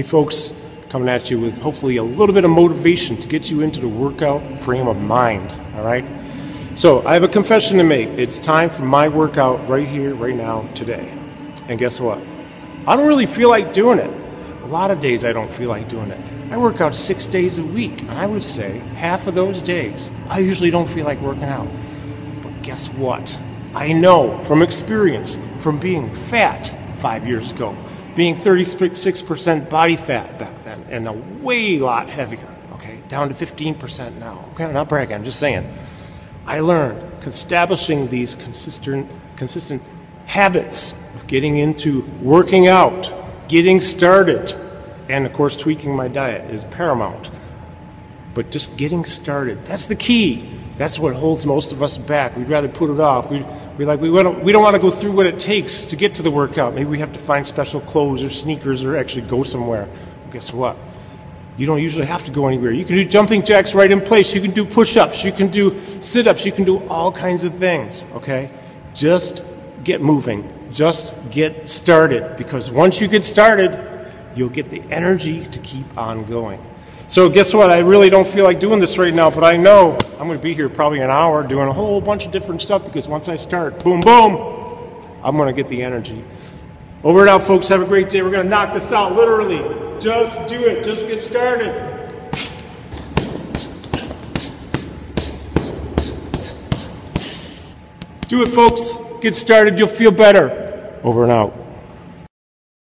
Hey, folks, coming at you with hopefully a little bit of motivation to get you into the workout frame of mind. All right? So, I have a confession to make. It's time for my workout right here, right now, today. And guess what? I don't really feel like doing it. A lot of days I don't feel like doing it. I work out six days a week, and I would say half of those days I usually don't feel like working out. But guess what? I know from experience, from being fat five years ago, being 36% body fat back then, and a way lot heavier, okay, down to 15% now. Okay, I'm not bragging, I'm just saying. I learned establishing these consistent, consistent habits of getting into working out, getting started, and of course, tweaking my diet is paramount. But just getting started, that's the key. That's what holds most of us back. We'd rather put it off. We, we like we don't, we don't want to go through what it takes to get to the workout. Maybe we have to find special clothes or sneakers or actually go somewhere. Well, guess what? You don't usually have to go anywhere. You can do jumping jacks right in place. You can do push-ups. You can do sit-ups. You can do all kinds of things. Okay, just get moving. Just get started. Because once you get started, you'll get the energy to keep on going. So guess what? I really don't feel like doing this right now, but I know I'm going to be here probably an hour doing a whole bunch of different stuff because once I start, boom, boom, I'm going to get the energy. Over and out, folks. Have a great day. We're going to knock this out, literally. Just do it. Just get started. Do it, folks. Get started. You'll feel better. Over and out.